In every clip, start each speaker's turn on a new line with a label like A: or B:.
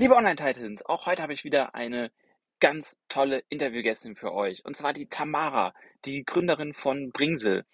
A: Liebe Online-Titans, auch heute habe ich wieder eine ganz tolle Interviewgästin für euch. Und zwar die Tamara, die Gründerin von Bringsel,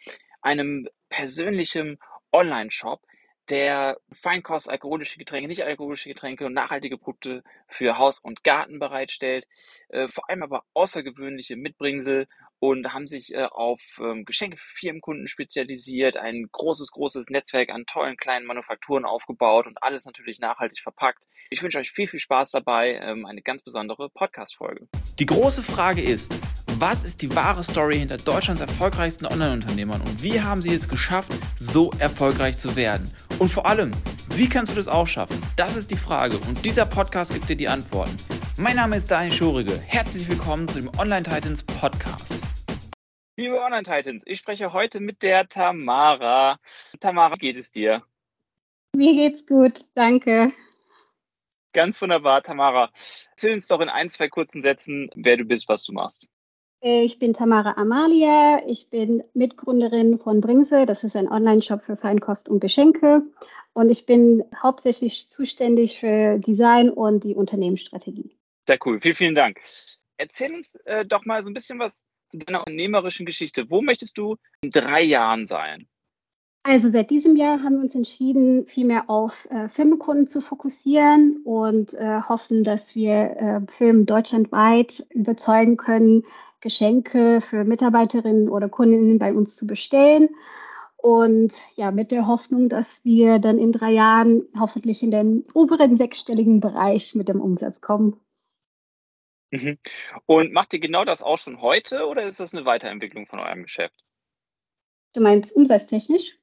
A: einem persönlichen Online-Shop, der Feinkost, alkoholische Getränke, nicht alkoholische Getränke und nachhaltige Produkte für Haus und Garten bereitstellt. Äh, vor allem aber außergewöhnliche Mitbringsel und haben sich äh, auf ähm, Geschenke für Firmenkunden spezialisiert, ein großes, großes Netzwerk an tollen kleinen Manufakturen aufgebaut und alles natürlich nachhaltig verpackt. Ich wünsche euch viel, viel Spaß dabei, ähm, eine ganz besondere Podcast-Folge. Die große Frage ist, was ist die wahre Story hinter Deutschlands erfolgreichsten Online-Unternehmern und wie haben sie es geschafft, so erfolgreich zu werden? Und vor allem, wie kannst du das auch schaffen? Das ist die Frage und dieser Podcast gibt dir die Antworten. Mein Name ist Daniel Schorige. Herzlich willkommen zu dem Online Titans Podcast. Liebe Online Titans, ich spreche heute mit der Tamara. Tamara, wie geht es dir?
B: Mir geht's gut, danke.
A: Ganz wunderbar, Tamara. Erzähl uns doch in ein, zwei kurzen Sätzen, wer du bist, was du machst.
B: Ich bin Tamara Amalia. Ich bin Mitgründerin von Bringsel. Das ist ein Online-Shop für Feinkost und Geschenke. Und ich bin hauptsächlich zuständig für Design und die Unternehmensstrategie.
A: Sehr cool. Vielen, vielen Dank. Erzähl uns äh, doch mal so ein bisschen was zu deiner unternehmerischen Geschichte. Wo möchtest du in drei Jahren sein?
B: Also seit diesem Jahr haben wir uns entschieden, viel mehr auf äh, Firmenkunden zu fokussieren und äh, hoffen, dass wir äh, Firmen deutschlandweit überzeugen können, Geschenke für Mitarbeiterinnen oder Kundinnen bei uns zu bestellen. Und ja, mit der Hoffnung, dass wir dann in drei Jahren hoffentlich in den oberen sechsstelligen Bereich mit dem Umsatz kommen.
A: Mhm. Und macht ihr genau das auch schon heute oder ist das eine Weiterentwicklung von eurem Geschäft?
B: Du meinst umsatztechnisch?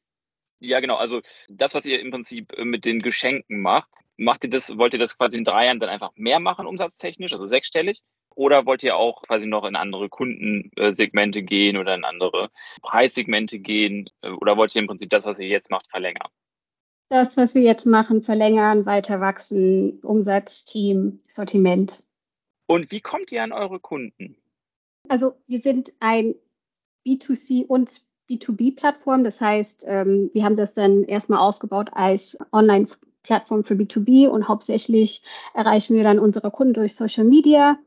A: Ja, genau. Also das, was ihr im Prinzip äh, mit den Geschenken macht, macht ihr das, wollt ihr das quasi in drei Jahren dann einfach mehr machen, umsatztechnisch, also sechsstellig? Oder wollt ihr auch quasi noch in andere Kundensegmente gehen oder in andere Preissegmente gehen? Äh, oder wollt ihr im Prinzip das, was ihr jetzt macht, verlängern?
B: Das, was wir jetzt machen, verlängern, weiter wachsen, Umsatz, Team, Sortiment.
A: Und wie kommt ihr an eure Kunden?
B: Also wir sind ein B2C und B2B-Plattform. Das heißt, ähm, wir haben das dann erstmal aufgebaut als Online-Plattform für B2B und hauptsächlich erreichen wir dann unsere Kunden durch Social Media.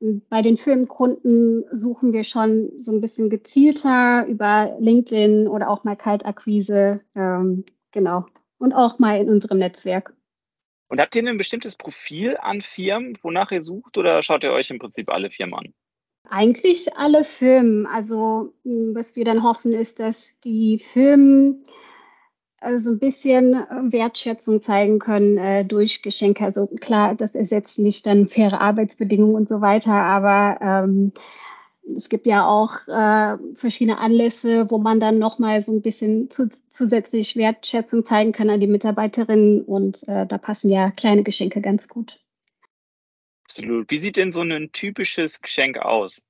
B: Bei den Firmenkunden suchen wir schon so ein bisschen gezielter über LinkedIn oder auch mal Kaltakquise. Ähm, genau. Und auch mal in unserem Netzwerk.
A: Und habt ihr ein bestimmtes Profil an Firmen, wonach ihr sucht, oder schaut ihr euch im Prinzip alle Firmen an?
B: Eigentlich alle Firmen. Also hm, was wir dann hoffen, ist, dass die Firmen also ein bisschen äh, Wertschätzung zeigen können äh, durch Geschenke. Also klar, das ersetzt nicht dann faire Arbeitsbedingungen und so weiter, aber ähm, es gibt ja auch äh, verschiedene Anlässe, wo man dann nochmal so ein bisschen zu, zusätzlich Wertschätzung zeigen kann an die Mitarbeiterinnen und äh, da passen ja kleine Geschenke ganz gut.
A: Absolut. Wie sieht denn so ein typisches Geschenk aus?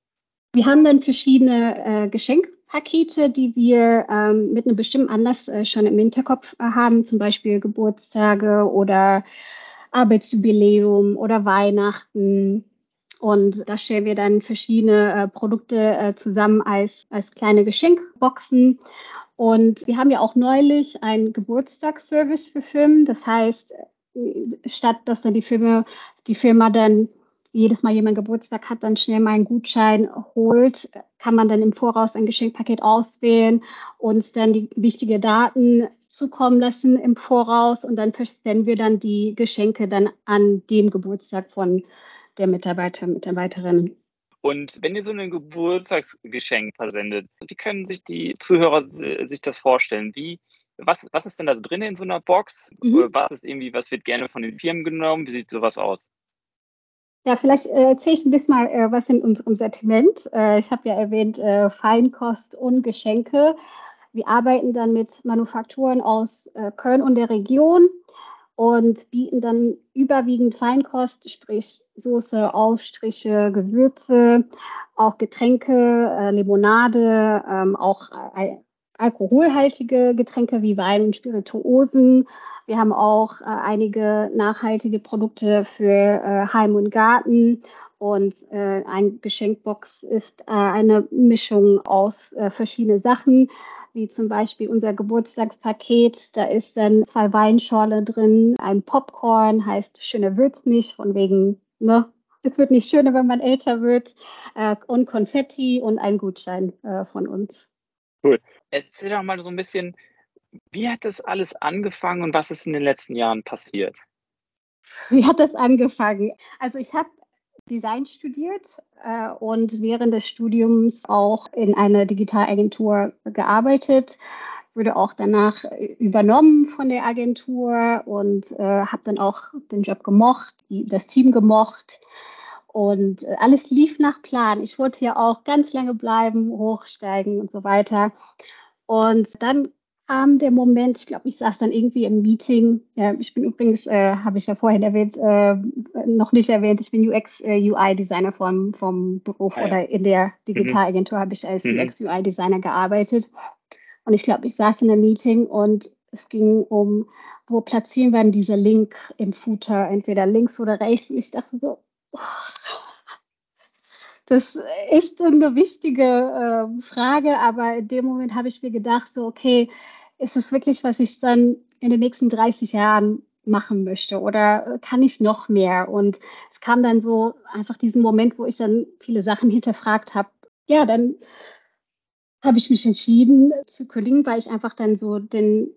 B: Wir haben dann verschiedene äh, Geschenkpakete, die wir ähm, mit einem bestimmten Anlass äh, schon im Hinterkopf äh, haben, zum Beispiel Geburtstage oder Arbeitsjubiläum oder Weihnachten und da stellen wir dann verschiedene äh, Produkte äh, zusammen als, als kleine Geschenkboxen. Und wir haben ja auch neulich einen Geburtstagsservice für Firmen. Das heißt, statt dass dann die Firma, die Firma dann jedes Mal jemand Geburtstag hat, dann schnell mal einen Gutschein holt, kann man dann im Voraus ein Geschenkpaket auswählen, und dann die wichtigen Daten zukommen lassen im Voraus und dann versenden wir dann die Geschenke dann an dem Geburtstag von der Mitarbeiter, Mitarbeiterinnen.
A: Und wenn ihr so ein Geburtstagsgeschenk versendet, wie können sich die Zuhörer sich das vorstellen? Wie, was, was ist denn da drin in so einer Box? Mhm. Was ist irgendwie, was wird gerne von den Firmen genommen? Wie sieht sowas aus?
B: Ja, vielleicht äh, erzähle ich ein bisschen mal, äh, was in unserem Sortiment. Äh, ich habe ja erwähnt, äh, Feinkost und Geschenke. Wir arbeiten dann mit Manufakturen aus äh, Köln und der Region und bieten dann überwiegend Feinkost, sprich Soße, Aufstriche, Gewürze, auch Getränke, äh, Limonade, ähm, auch alkoholhaltige Getränke wie Wein und Spirituosen. Wir haben auch äh, einige nachhaltige Produkte für äh, Heim und Garten. Und äh, ein Geschenkbox ist äh, eine Mischung aus äh, verschiedenen Sachen. wie zum Beispiel unser Geburtstagspaket. Da ist dann zwei Weinschorle drin, ein Popcorn, heißt schöner wird's nicht, von wegen, ne, es wird nicht schöner, wenn man älter wird, äh, und Konfetti und ein Gutschein äh, von uns.
A: Cool. Erzähl doch mal so ein bisschen, wie hat das alles angefangen und was ist in den letzten Jahren passiert?
B: Wie hat das angefangen? Also ich habe Design studiert äh, und während des Studiums auch in einer Digitalagentur gearbeitet. Wurde auch danach übernommen von der Agentur und äh, habe dann auch den Job gemocht, die, das Team gemocht. Und äh, alles lief nach Plan. Ich wollte hier auch ganz lange bleiben, hochsteigen und so weiter. Und dann kam der Moment, ich glaube, ich saß dann irgendwie im Meeting. Ja, ich bin übrigens, äh, habe ich ja vorhin erwähnt, äh, noch nicht erwähnt, ich bin UX, äh, vom, vom Beruf ah, ja. oder in der Digitalagentur mhm. habe ich als mhm. UX, UI-Designer gearbeitet. Und ich glaube, ich saß in einem Meeting und es ging um, wo platzieren wir denn diese Link im Footer, entweder links oder rechts. Und ich dachte so, oh, das ist eine wichtige äh, Frage, aber in dem Moment habe ich mir gedacht, so, okay, ist es wirklich, was ich dann in den nächsten 30 Jahren machen möchte oder kann ich noch mehr? Und es kam dann so einfach diesen Moment, wo ich dann viele Sachen hinterfragt habe. Ja, dann habe ich mich entschieden zu kündigen, weil ich einfach dann so den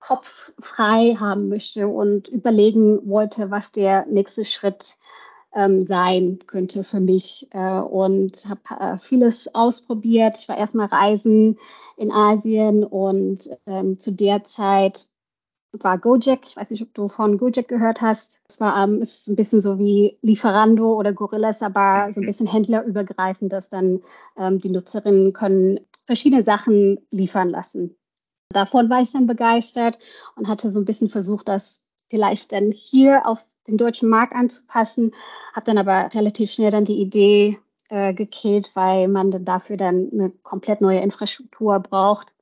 B: Kopf frei haben möchte und überlegen wollte, was der nächste Schritt ist ähm, sein könnte für mich äh, und habe äh, vieles ausprobiert. Ich war erstmal reisen in Asien und ähm, zu der Zeit war Gojek. Ich weiß nicht, ob du von Gojek gehört hast. Es war ähm, ist ein bisschen so wie Lieferando oder Gorillas, aber so ein bisschen händlerübergreifend, dass dann ähm, die Nutzerinnen können verschiedene Sachen liefern lassen. Davon war ich dann begeistert und hatte so ein bisschen versucht, das vielleicht dann hier auf den deutschen Markt anzupassen. Habe dann aber relativ schnell dann die Idee äh, gekillt, weil man dann dafür dann eine komplett neue Infrastruktur braucht.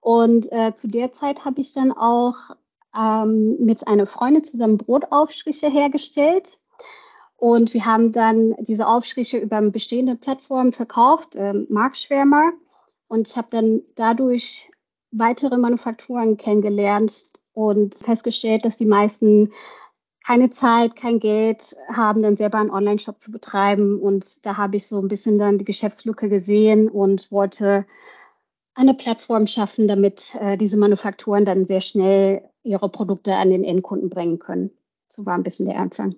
B: Und äh, zu der Zeit habe ich dann auch ähm, mit einer Freundin zusammen Brotaufstriche hergestellt. Und wir haben dann diese Aufstriche über eine bestehende Plattform verkauft, äh, Marktschwärmer. Und ich habe dann dadurch weitere Manufakturen kennengelernt und festgestellt, dass die meisten keine Zeit, kein Geld haben, dann selber einen Online-Shop zu betreiben. Und da habe ich so ein bisschen dann die Geschäftslücke gesehen und wollte eine Plattform schaffen, damit äh, diese Manufakturen dann sehr schnell ihre Produkte an den Endkunden bringen können. So war ein bisschen der Anfang.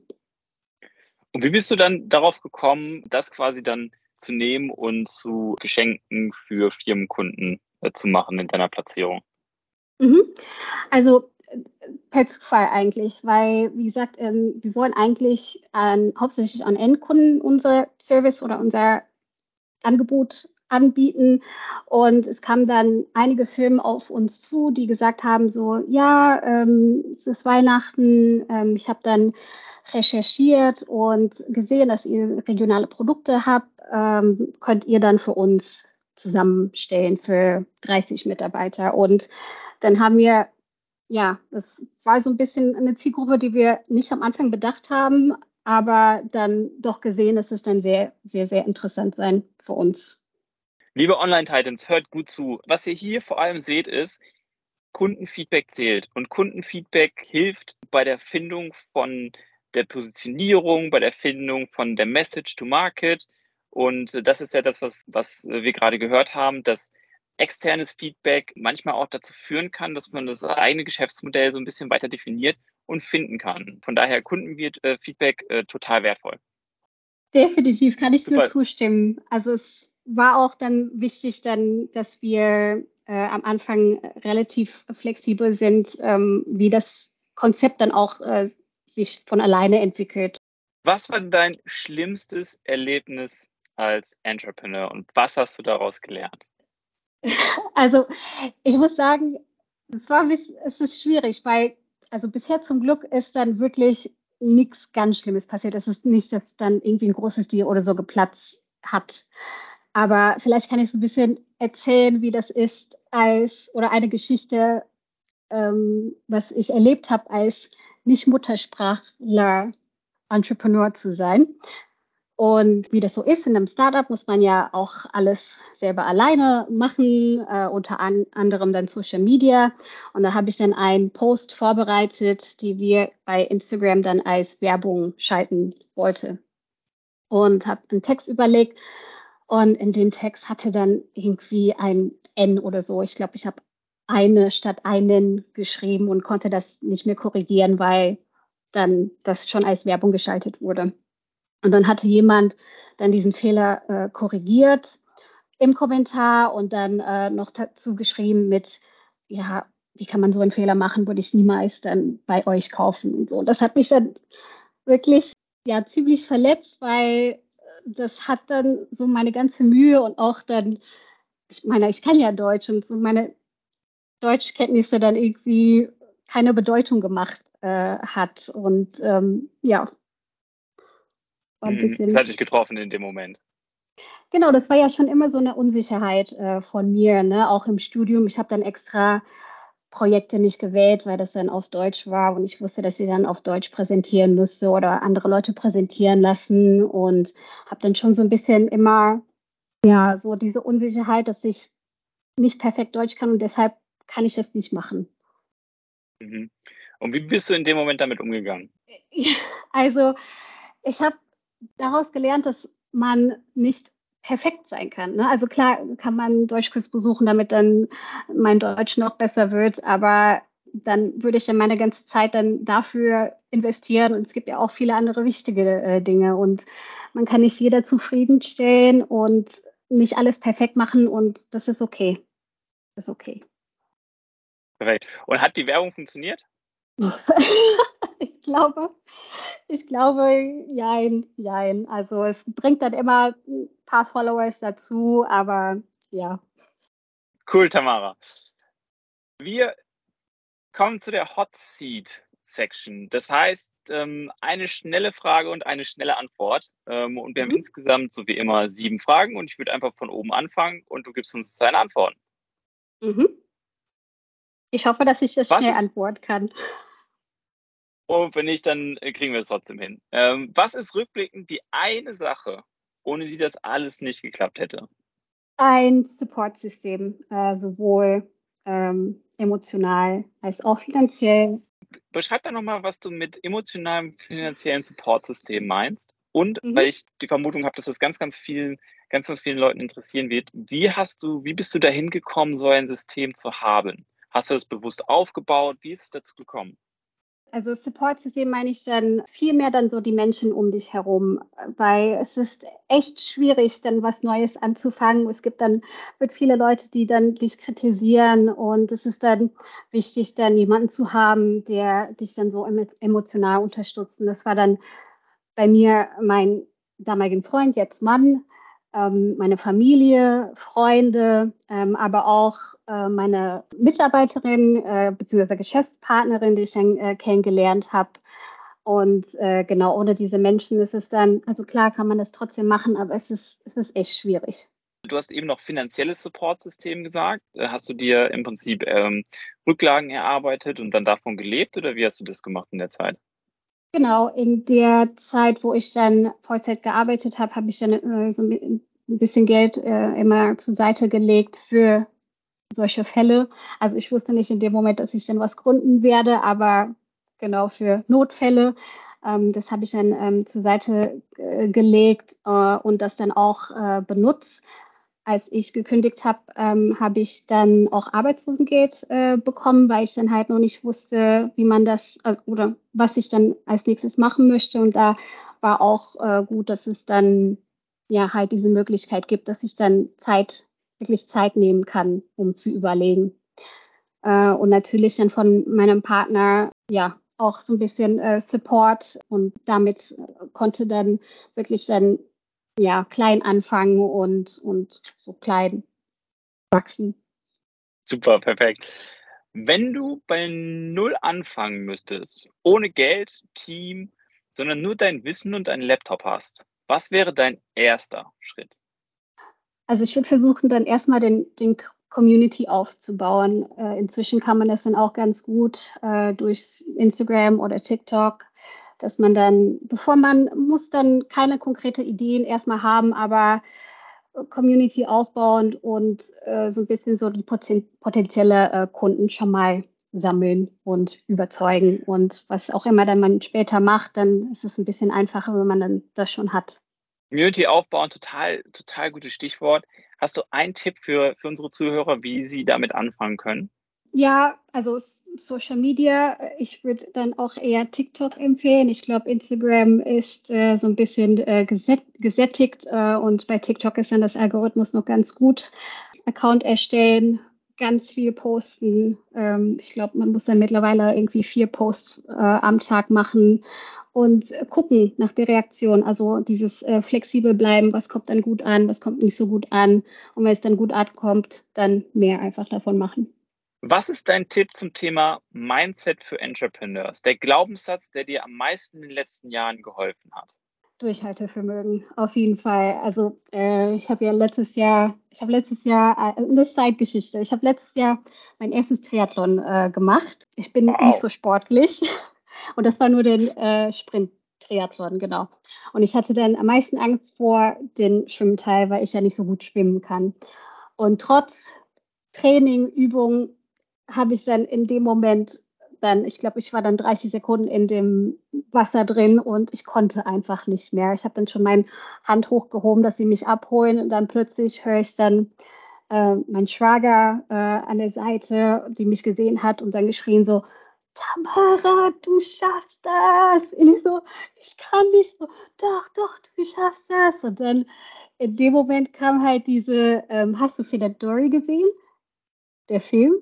A: Und wie bist du dann darauf gekommen, das quasi dann zu nehmen und zu Geschenken für Firmenkunden äh, zu machen in deiner Platzierung?
B: Mhm. Also per Zufall eigentlich, weil, wie gesagt, ähm, wir wollen eigentlich an, hauptsächlich an Endkunden unser Service oder unser Angebot anbieten. Und es kamen dann einige Firmen auf uns zu, die gesagt haben, so, ja, ähm, es ist Weihnachten, ähm, ich habe dann recherchiert und gesehen, dass ihr regionale Produkte habt, ähm, könnt ihr dann für uns zusammenstellen für 30 Mitarbeiter. Und dann haben wir ja, das war so ein bisschen eine Zielgruppe, die wir nicht am Anfang bedacht haben, aber dann doch gesehen, dass es dann sehr, sehr, sehr interessant sein für uns.
A: Liebe Online-Titans, hört gut zu. Was ihr hier vor allem seht, ist, Kundenfeedback zählt und Kundenfeedback hilft bei der Findung von der Positionierung, bei der Findung von der Message to Market. Und das ist ja das, was, was wir gerade gehört haben, dass externes Feedback manchmal auch dazu führen kann, dass man das eigene Geschäftsmodell so ein bisschen weiter definiert und finden kann. Von daher Kundenfeedback äh, total wertvoll.
B: Definitiv kann ich Super. nur zustimmen. Also es war auch dann wichtig, dann, dass wir äh, am Anfang relativ flexibel sind, ähm, wie das Konzept dann auch äh, sich von alleine entwickelt.
A: Was war dein schlimmstes Erlebnis als Entrepreneur und was hast du daraus gelernt?
B: Also ich muss sagen, es, war, es ist schwierig, weil also bisher zum Glück ist dann wirklich nichts ganz Schlimmes passiert. Es ist nicht, dass dann irgendwie ein großes Tier oder so geplatzt hat. Aber vielleicht kann ich so ein bisschen erzählen, wie das ist als oder eine Geschichte, ähm, was ich erlebt habe als nicht Muttersprachler Entrepreneur zu sein. Und wie das so ist, in einem Startup muss man ja auch alles selber alleine machen, äh, unter an, anderem dann Social Media. Und da habe ich dann einen Post vorbereitet, die wir bei Instagram dann als Werbung schalten wollte. Und habe einen Text überlegt. Und in dem Text hatte dann irgendwie ein N oder so. Ich glaube, ich habe eine statt einen geschrieben und konnte das nicht mehr korrigieren, weil dann das schon als Werbung geschaltet wurde. Und dann hatte jemand dann diesen Fehler äh, korrigiert im Kommentar und dann äh, noch dazu geschrieben mit, ja, wie kann man so einen Fehler machen, würde ich niemals dann bei euch kaufen und so. Und das hat mich dann wirklich ja ziemlich verletzt, weil das hat dann so meine ganze Mühe und auch dann, ich meine, ich kann ja Deutsch und so meine Deutschkenntnisse dann irgendwie keine Bedeutung gemacht äh, hat. Und ähm, ja,
A: war ein mhm, bisschen. Das hat dich getroffen in dem Moment.
B: Genau, das war ja schon immer so eine Unsicherheit äh, von mir, ne? auch im Studium. Ich habe dann extra Projekte nicht gewählt, weil das dann auf Deutsch war und ich wusste, dass ich dann auf Deutsch präsentieren müsste oder andere Leute präsentieren lassen und habe dann schon so ein bisschen immer ja so diese Unsicherheit, dass ich nicht perfekt Deutsch kann und deshalb kann ich das nicht machen.
A: Mhm. Und wie bist du in dem Moment damit umgegangen?
B: Also ich habe daraus gelernt, dass man nicht perfekt sein kann. Ne? Also klar kann man Deutschkurs besuchen, damit dann mein Deutsch noch besser wird, aber dann würde ich dann meine ganze Zeit dann dafür investieren und es gibt ja auch viele andere wichtige äh, Dinge und man kann nicht jeder zufriedenstellen und nicht alles perfekt machen und das ist okay. Das ist okay.
A: Perfekt. Und hat die Werbung funktioniert?
B: ich glaube, ich glaube, jein, jein. Also es bringt dann immer ein paar Followers dazu, aber ja.
A: Cool, Tamara. Wir kommen zu der Hot Seat Section. Das heißt, ähm, eine schnelle Frage und eine schnelle Antwort. Ähm, und wir haben mhm. insgesamt, so wie immer, sieben Fragen und ich würde einfach von oben anfangen und du gibst uns deine Antworten.
B: Mhm. Ich hoffe, dass ich das Was schnell antworten kann.
A: Und wenn nicht, dann äh, kriegen wir es trotzdem hin. Ähm, was ist rückblickend die eine Sache, ohne die das alles nicht geklappt hätte?
B: Ein Supportsystem, äh, sowohl ähm, emotional als auch finanziell.
A: Beschreib doch nochmal, was du mit emotionalem finanziellen Supportsystem meinst. Und mhm. weil ich die Vermutung habe, dass das ganz, ganz vielen, ganz, ganz vielen Leuten interessieren wird, wie hast du, wie bist du dahin gekommen, so ein System zu haben? Hast du das bewusst aufgebaut? Wie ist es dazu gekommen?
B: Also Support-System meine ich dann viel mehr dann so die Menschen um dich herum, weil es ist echt schwierig, dann was Neues anzufangen. Es gibt dann wird viele Leute, die dann dich kritisieren und es ist dann wichtig, dann jemanden zu haben, der dich dann so emotional unterstützt. Und das war dann bei mir mein damaligen Freund, jetzt Mann, ähm, meine Familie, Freunde, ähm, aber auch äh, meine Mitarbeiterin äh, bzw. Geschäftspartnerin, die ich dann äh, kennengelernt habe. Und äh, genau, ohne diese Menschen ist es dann, also klar kann man das trotzdem machen, aber es ist, es ist echt schwierig.
A: Du hast eben noch finanzielles Supportsystem gesagt. Äh, hast du dir im Prinzip ähm, Rücklagen erarbeitet und dann davon gelebt oder wie hast du das gemacht in der Zeit?
B: Genau, in der Zeit, wo ich dann Vollzeit gearbeitet habe, habe ich dann äh, so ein bisschen Geld äh, immer zur Seite gelegt für solche Fälle. Also ich wusste nicht in dem Moment, dass ich dann was gründen werde, aber genau für Notfälle. Ähm, das habe ich dann ähm, zur Seite äh, gelegt äh, und das dann auch äh, benutzt. Als ich gekündigt habe, ähm, habe ich dann auch Arbeitslosengeld äh, bekommen, weil ich dann halt noch nicht wusste, wie man das äh, oder was ich dann als nächstes machen möchte. Und da war auch äh, gut, dass es dann ja halt diese Möglichkeit gibt, dass ich dann Zeit wirklich Zeit nehmen kann, um zu überlegen. Äh, und natürlich dann von meinem Partner, ja, auch so ein bisschen äh, Support und damit konnte dann wirklich dann ja klein anfangen und, und so klein wachsen.
A: Super, perfekt. Wenn du bei Null anfangen müsstest, ohne Geld, Team, sondern nur dein Wissen und deinen Laptop hast, was wäre dein erster Schritt?
B: Also ich würde versuchen, dann erstmal den, den Community aufzubauen. Äh, inzwischen kann man das dann auch ganz gut äh, durch Instagram oder TikTok dass man dann, bevor man muss dann keine konkrete Ideen erstmal haben, aber Community aufbauend und äh, so ein bisschen so die poten potenzielle äh, Kunden schon mal sammeln und überzeugen. Und was auch immer dann man später macht, dann ist es ein bisschen einfacher, wenn man dann das schon hat.
A: Community aufbauen, total, total gutes Stichwort. Hast du einen Tipp für, für unsere Zuhörer, wie sie damit anfangen können?
B: Ja, also Social Media, ich würde dann auch eher TikTok empfehlen. Ich glaube, Instagram ist äh, so ein bisschen äh, gesätt gesättigt äh, und bei TikTok ist dann das Algorithmus noch ganz gut. Account erstellen, ganz viel posten. Ähm, ich glaube, man muss dann mittlerweile irgendwie vier Posts äh, am Tag machen und gucken nach der Reaktion. Also dieses äh, flexibel bleiben, was kommt dann gut an, was kommt nicht so gut an. Und wenn es dann gut ankommt, dann mehr einfach davon machen.
A: Was ist dein Tipp zum Thema Mindset für Entrepreneurs? Der Glaubenssatz, der dir am meisten in den letzten Jahren geholfen hat?
B: Durchhaltevermögen, auf jeden Fall. Also äh, ich habe ja letztes Jahr, ich habe letztes Jahr äh, eine Zeitgeschichte. Ich habe letztes Jahr mein erstes Triathlon äh, gemacht. Ich bin wow. nicht so sportlich und das war nur der äh, Sprint. Triathlon, genau. Und ich hatte dann am meisten Angst vor den Schwimmteil, weil ich ja nicht so gut schwimmen kann. Und trotz Training, Übung habe ich dann in dem Moment dann, ich glaube, ich war dann 30 Sekunden in dem Wasser drin und ich konnte einfach nicht mehr. Ich habe dann schon meine Hand hochgehoben, dass sie mich abholen und dann plötzlich höre ich dann äh, mein Schwager äh, an der Seite, die mich gesehen hat und dann geschrien so, Tamara, du schaffst das. Und ich so, ich kann nicht so, doch, doch, du schaffst das. Und dann in dem Moment kam halt diese, ähm, hast du Findet Dory gesehen? Der Film?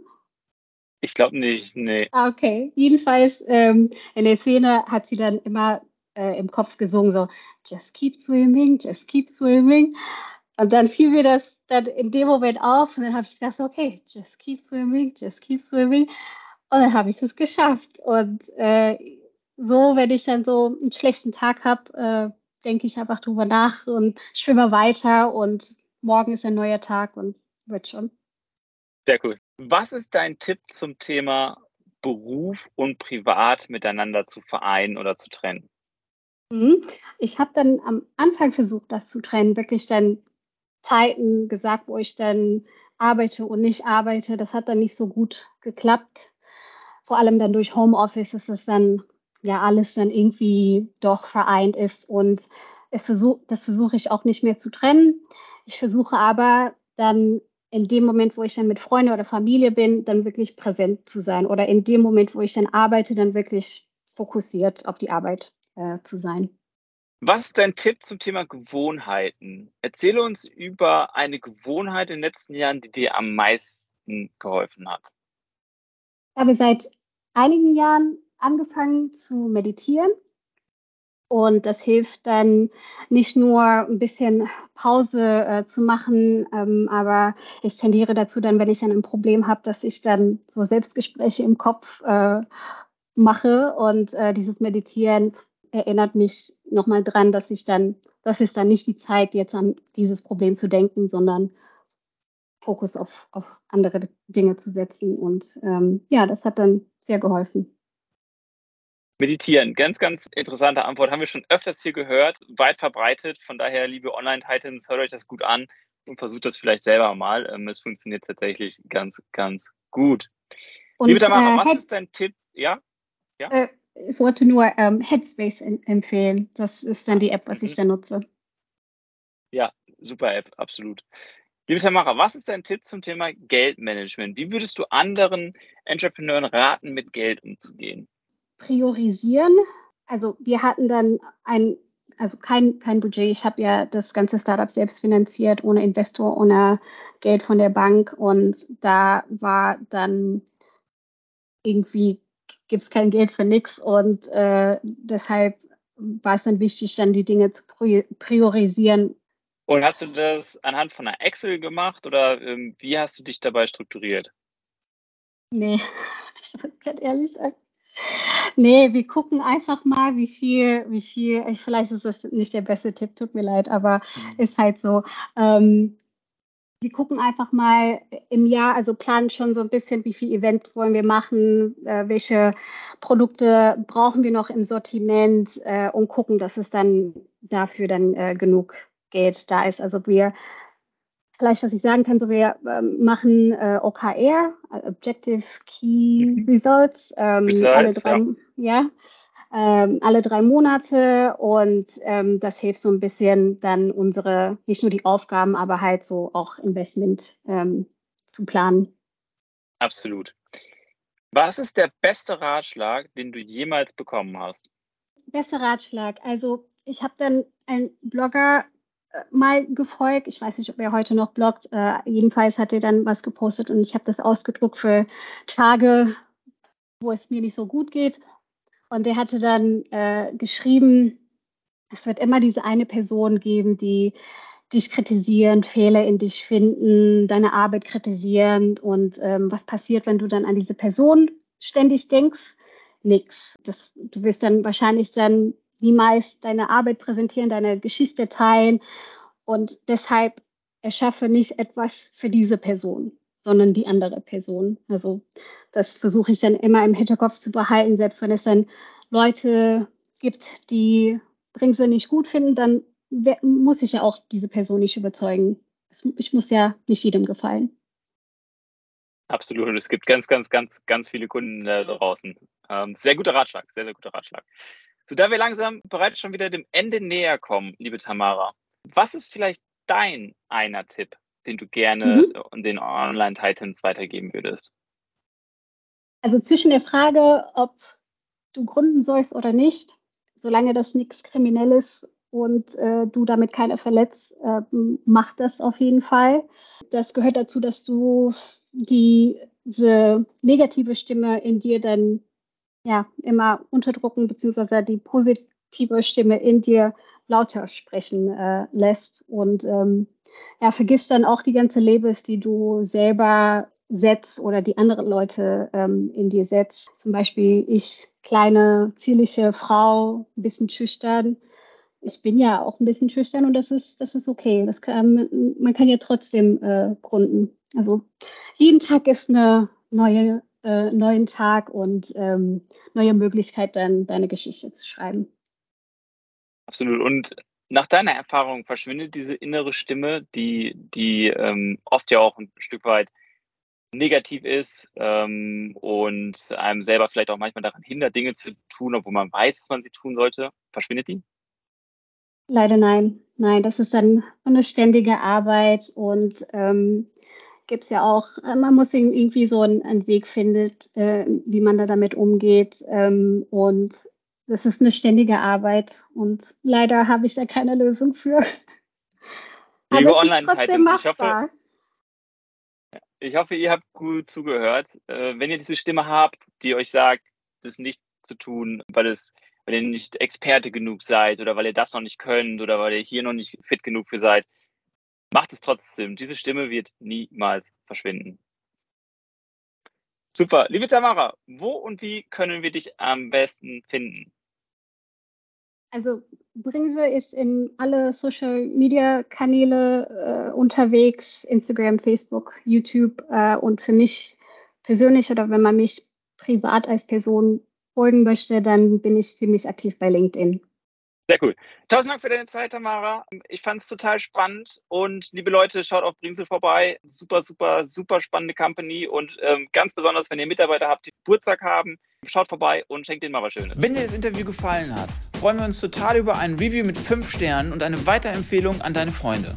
A: Ich glaube nicht, nee.
B: Ah, okay. Jedenfalls ähm, in der Szene hat sie dann immer äh, im Kopf gesungen, so, just keep swimming, just keep swimming. Und dann fiel mir das dann in dem Moment auf und dann habe ich gedacht, okay, just keep swimming, just keep swimming. Und dann habe ich es geschafft. Und äh, so, wenn ich dann so einen schlechten Tag habe, äh, denke ich einfach drüber nach und schwimme weiter und morgen ist ein neuer Tag und wird schon.
A: Sehr cool. Was ist dein Tipp zum Thema Beruf und Privat miteinander zu vereinen oder zu trennen?
B: Mhm. Ich habe dann am Anfang versucht, das zu trennen, wirklich dann Zeiten gesagt, wo ich dann arbeite und nicht arbeite. Das hat dann nicht so gut geklappt. Vor allem dann durch Homeoffice ist es dann ja alles dann irgendwie doch vereint ist und es versuch, das versuche ich auch nicht mehr zu trennen. Ich versuche aber dann in dem Moment, wo ich dann mit Freunden oder Familie bin, dann wirklich präsent zu sein oder in dem Moment, wo ich dann arbeite, dann wirklich fokussiert auf die Arbeit äh, zu sein.
A: Was ist dein Tipp zum Thema Gewohnheiten? Erzähle uns über eine Gewohnheit in den letzten Jahren, die dir am meisten geholfen hat.
B: Ich habe seit einigen Jahren angefangen zu meditieren und das hilft dann nicht nur ein bisschen Pause äh, zu machen, ähm, aber ich tendiere dazu dann, wenn ich dann ein Problem habe, dass ich dann so Selbstgespräche im Kopf äh, mache und äh, dieses Meditieren erinnert mich nochmal dran, dass ich dann, das ist dann nicht die Zeit, jetzt an dieses Problem zu denken, sondern Fokus auf, auf andere Dinge zu setzen. Und ähm, ja, das hat dann sehr geholfen.
A: Meditieren, ganz, ganz interessante Antwort. Haben wir schon öfters hier gehört, weit verbreitet. Von daher, liebe Online-Titans, hört euch das gut an und versucht das vielleicht selber mal. Ähm, es funktioniert tatsächlich ganz, ganz gut. Und, liebe Tamara, äh, was ist dein Tipp? Ja?
B: ja? Äh, ich wollte nur ähm, Headspace empfehlen. Das ist dann die App, was mhm. ich da nutze.
A: Ja, super App, absolut. Liebe Tamara, was ist dein Tipp zum Thema Geldmanagement? Wie würdest du anderen Entrepreneuren raten, mit Geld umzugehen?
B: Priorisieren. Also wir hatten dann ein, also kein, kein Budget. Ich habe ja das ganze Startup selbst finanziert, ohne Investor, ohne Geld von der Bank. Und da war dann irgendwie gibt es kein Geld für nichts. Und äh, deshalb war es dann wichtig, dann die Dinge zu priorisieren.
A: Und hast du das anhand von einer Excel gemacht oder ähm, wie hast du dich dabei strukturiert?
B: Nee, ich muss ganz ehrlich sagen. Nee, wir gucken einfach mal, wie viel, wie viel, vielleicht ist das nicht der beste Tipp, tut mir leid, aber mhm. ist halt so. Ähm, wir gucken einfach mal im Jahr, also planen schon so ein bisschen, wie viele Events wollen wir machen, äh, welche Produkte brauchen wir noch im Sortiment äh, und gucken, dass es dann dafür dann äh, genug Geld da ist. Also wir, vielleicht was ich sagen kann, so wir ähm, machen äh, OKR, Objective Key mhm. Results, ähm, Results alle drei, ja. Ja ähm, alle drei Monate und ähm, das hilft so ein bisschen dann unsere, nicht nur die Aufgaben, aber halt so auch Investment ähm, zu planen.
A: Absolut. Was ist der beste Ratschlag, den du jemals bekommen hast?
B: Bester Ratschlag. Also ich habe dann einen Blogger äh, mal gefolgt. Ich weiß nicht, ob er heute noch bloggt. Äh, jedenfalls hat er dann was gepostet und ich habe das ausgedruckt für Tage, wo es mir nicht so gut geht. Und er hatte dann äh, geschrieben, es wird immer diese eine Person geben, die dich kritisieren, Fehler in dich finden, deine Arbeit kritisieren. Und ähm, was passiert, wenn du dann an diese Person ständig denkst? Nix. Das, du wirst dann wahrscheinlich dann niemals deine Arbeit präsentieren, deine Geschichte teilen. Und deshalb erschaffe nicht etwas für diese Person sondern die andere Person. Also das versuche ich dann immer im Hinterkopf zu behalten, selbst wenn es dann Leute gibt, die Bringsel nicht gut finden, dann muss ich ja auch diese Person nicht überzeugen. Ich muss ja nicht jedem gefallen.
A: Absolut. Und es gibt ganz, ganz, ganz, ganz viele Kunden da draußen. Ähm, sehr guter Ratschlag, sehr, sehr guter Ratschlag. So, da wir langsam bereits schon wieder dem Ende näher kommen, liebe Tamara, was ist vielleicht dein einer Tipp, den du gerne mhm. den Online-Titans weitergeben würdest?
B: Also zwischen der Frage, ob du gründen sollst oder nicht, solange das nichts Kriminelles und äh, du damit keiner verletzt, äh, mach das auf jeden Fall. Das gehört dazu, dass du die, diese negative Stimme in dir dann ja immer unterdrucken, beziehungsweise die positive Stimme in dir lauter sprechen äh, lässt und ähm, ja, vergiss dann auch die ganze Labels, die du selber setzt oder die anderen Leute ähm, in dir setzt. Zum Beispiel ich, kleine, zierliche Frau, ein bisschen schüchtern. Ich bin ja auch ein bisschen schüchtern und das ist, das ist okay. Das kann, man kann ja trotzdem äh, gründen. Also jeden Tag ist eine neue, äh, neuen Tag und ähm, neue Möglichkeit, dann deine Geschichte zu schreiben.
A: Absolut. Und nach deiner Erfahrung verschwindet diese innere Stimme, die, die ähm, oft ja auch ein Stück weit negativ ist ähm, und einem selber vielleicht auch manchmal daran hindert, Dinge zu tun, obwohl man weiß, dass man sie tun sollte? Verschwindet die?
B: Leider nein. Nein, das ist dann so eine ständige Arbeit und ähm, gibt es ja auch, äh, man muss irgendwie so einen, einen Weg finden, äh, wie man da damit umgeht. Ähm, und das ist eine ständige Arbeit und leider habe ich da keine Lösung für.
A: Liebe Online-Titans, ich hoffe, ich hoffe, ihr habt gut zugehört. Äh, wenn ihr diese Stimme habt, die euch sagt, das nicht zu tun, weil es weil ihr nicht Experte genug seid oder weil ihr das noch nicht könnt oder weil ihr hier noch nicht fit genug für seid, macht es trotzdem. Diese Stimme wird niemals verschwinden. Super. Liebe Tamara, wo und wie können wir dich am besten finden?
B: Also Bringse ist in alle Social Media Kanäle äh, unterwegs, Instagram, Facebook, YouTube äh, und für mich persönlich oder wenn man mich privat als Person folgen möchte, dann bin ich ziemlich aktiv bei LinkedIn.
A: Sehr cool. Tausend Dank für deine Zeit, Tamara. Ich fand es total spannend und liebe Leute, schaut auf Bringsel vorbei. Super, super, super spannende Company und ähm, ganz besonders, wenn ihr Mitarbeiter habt, die Geburtstag haben, schaut vorbei und schenkt denen mal was Schönes. Wenn dir das Interview gefallen hat, freuen wir uns total über ein Review mit 5 Sternen und eine Weiterempfehlung an deine Freunde.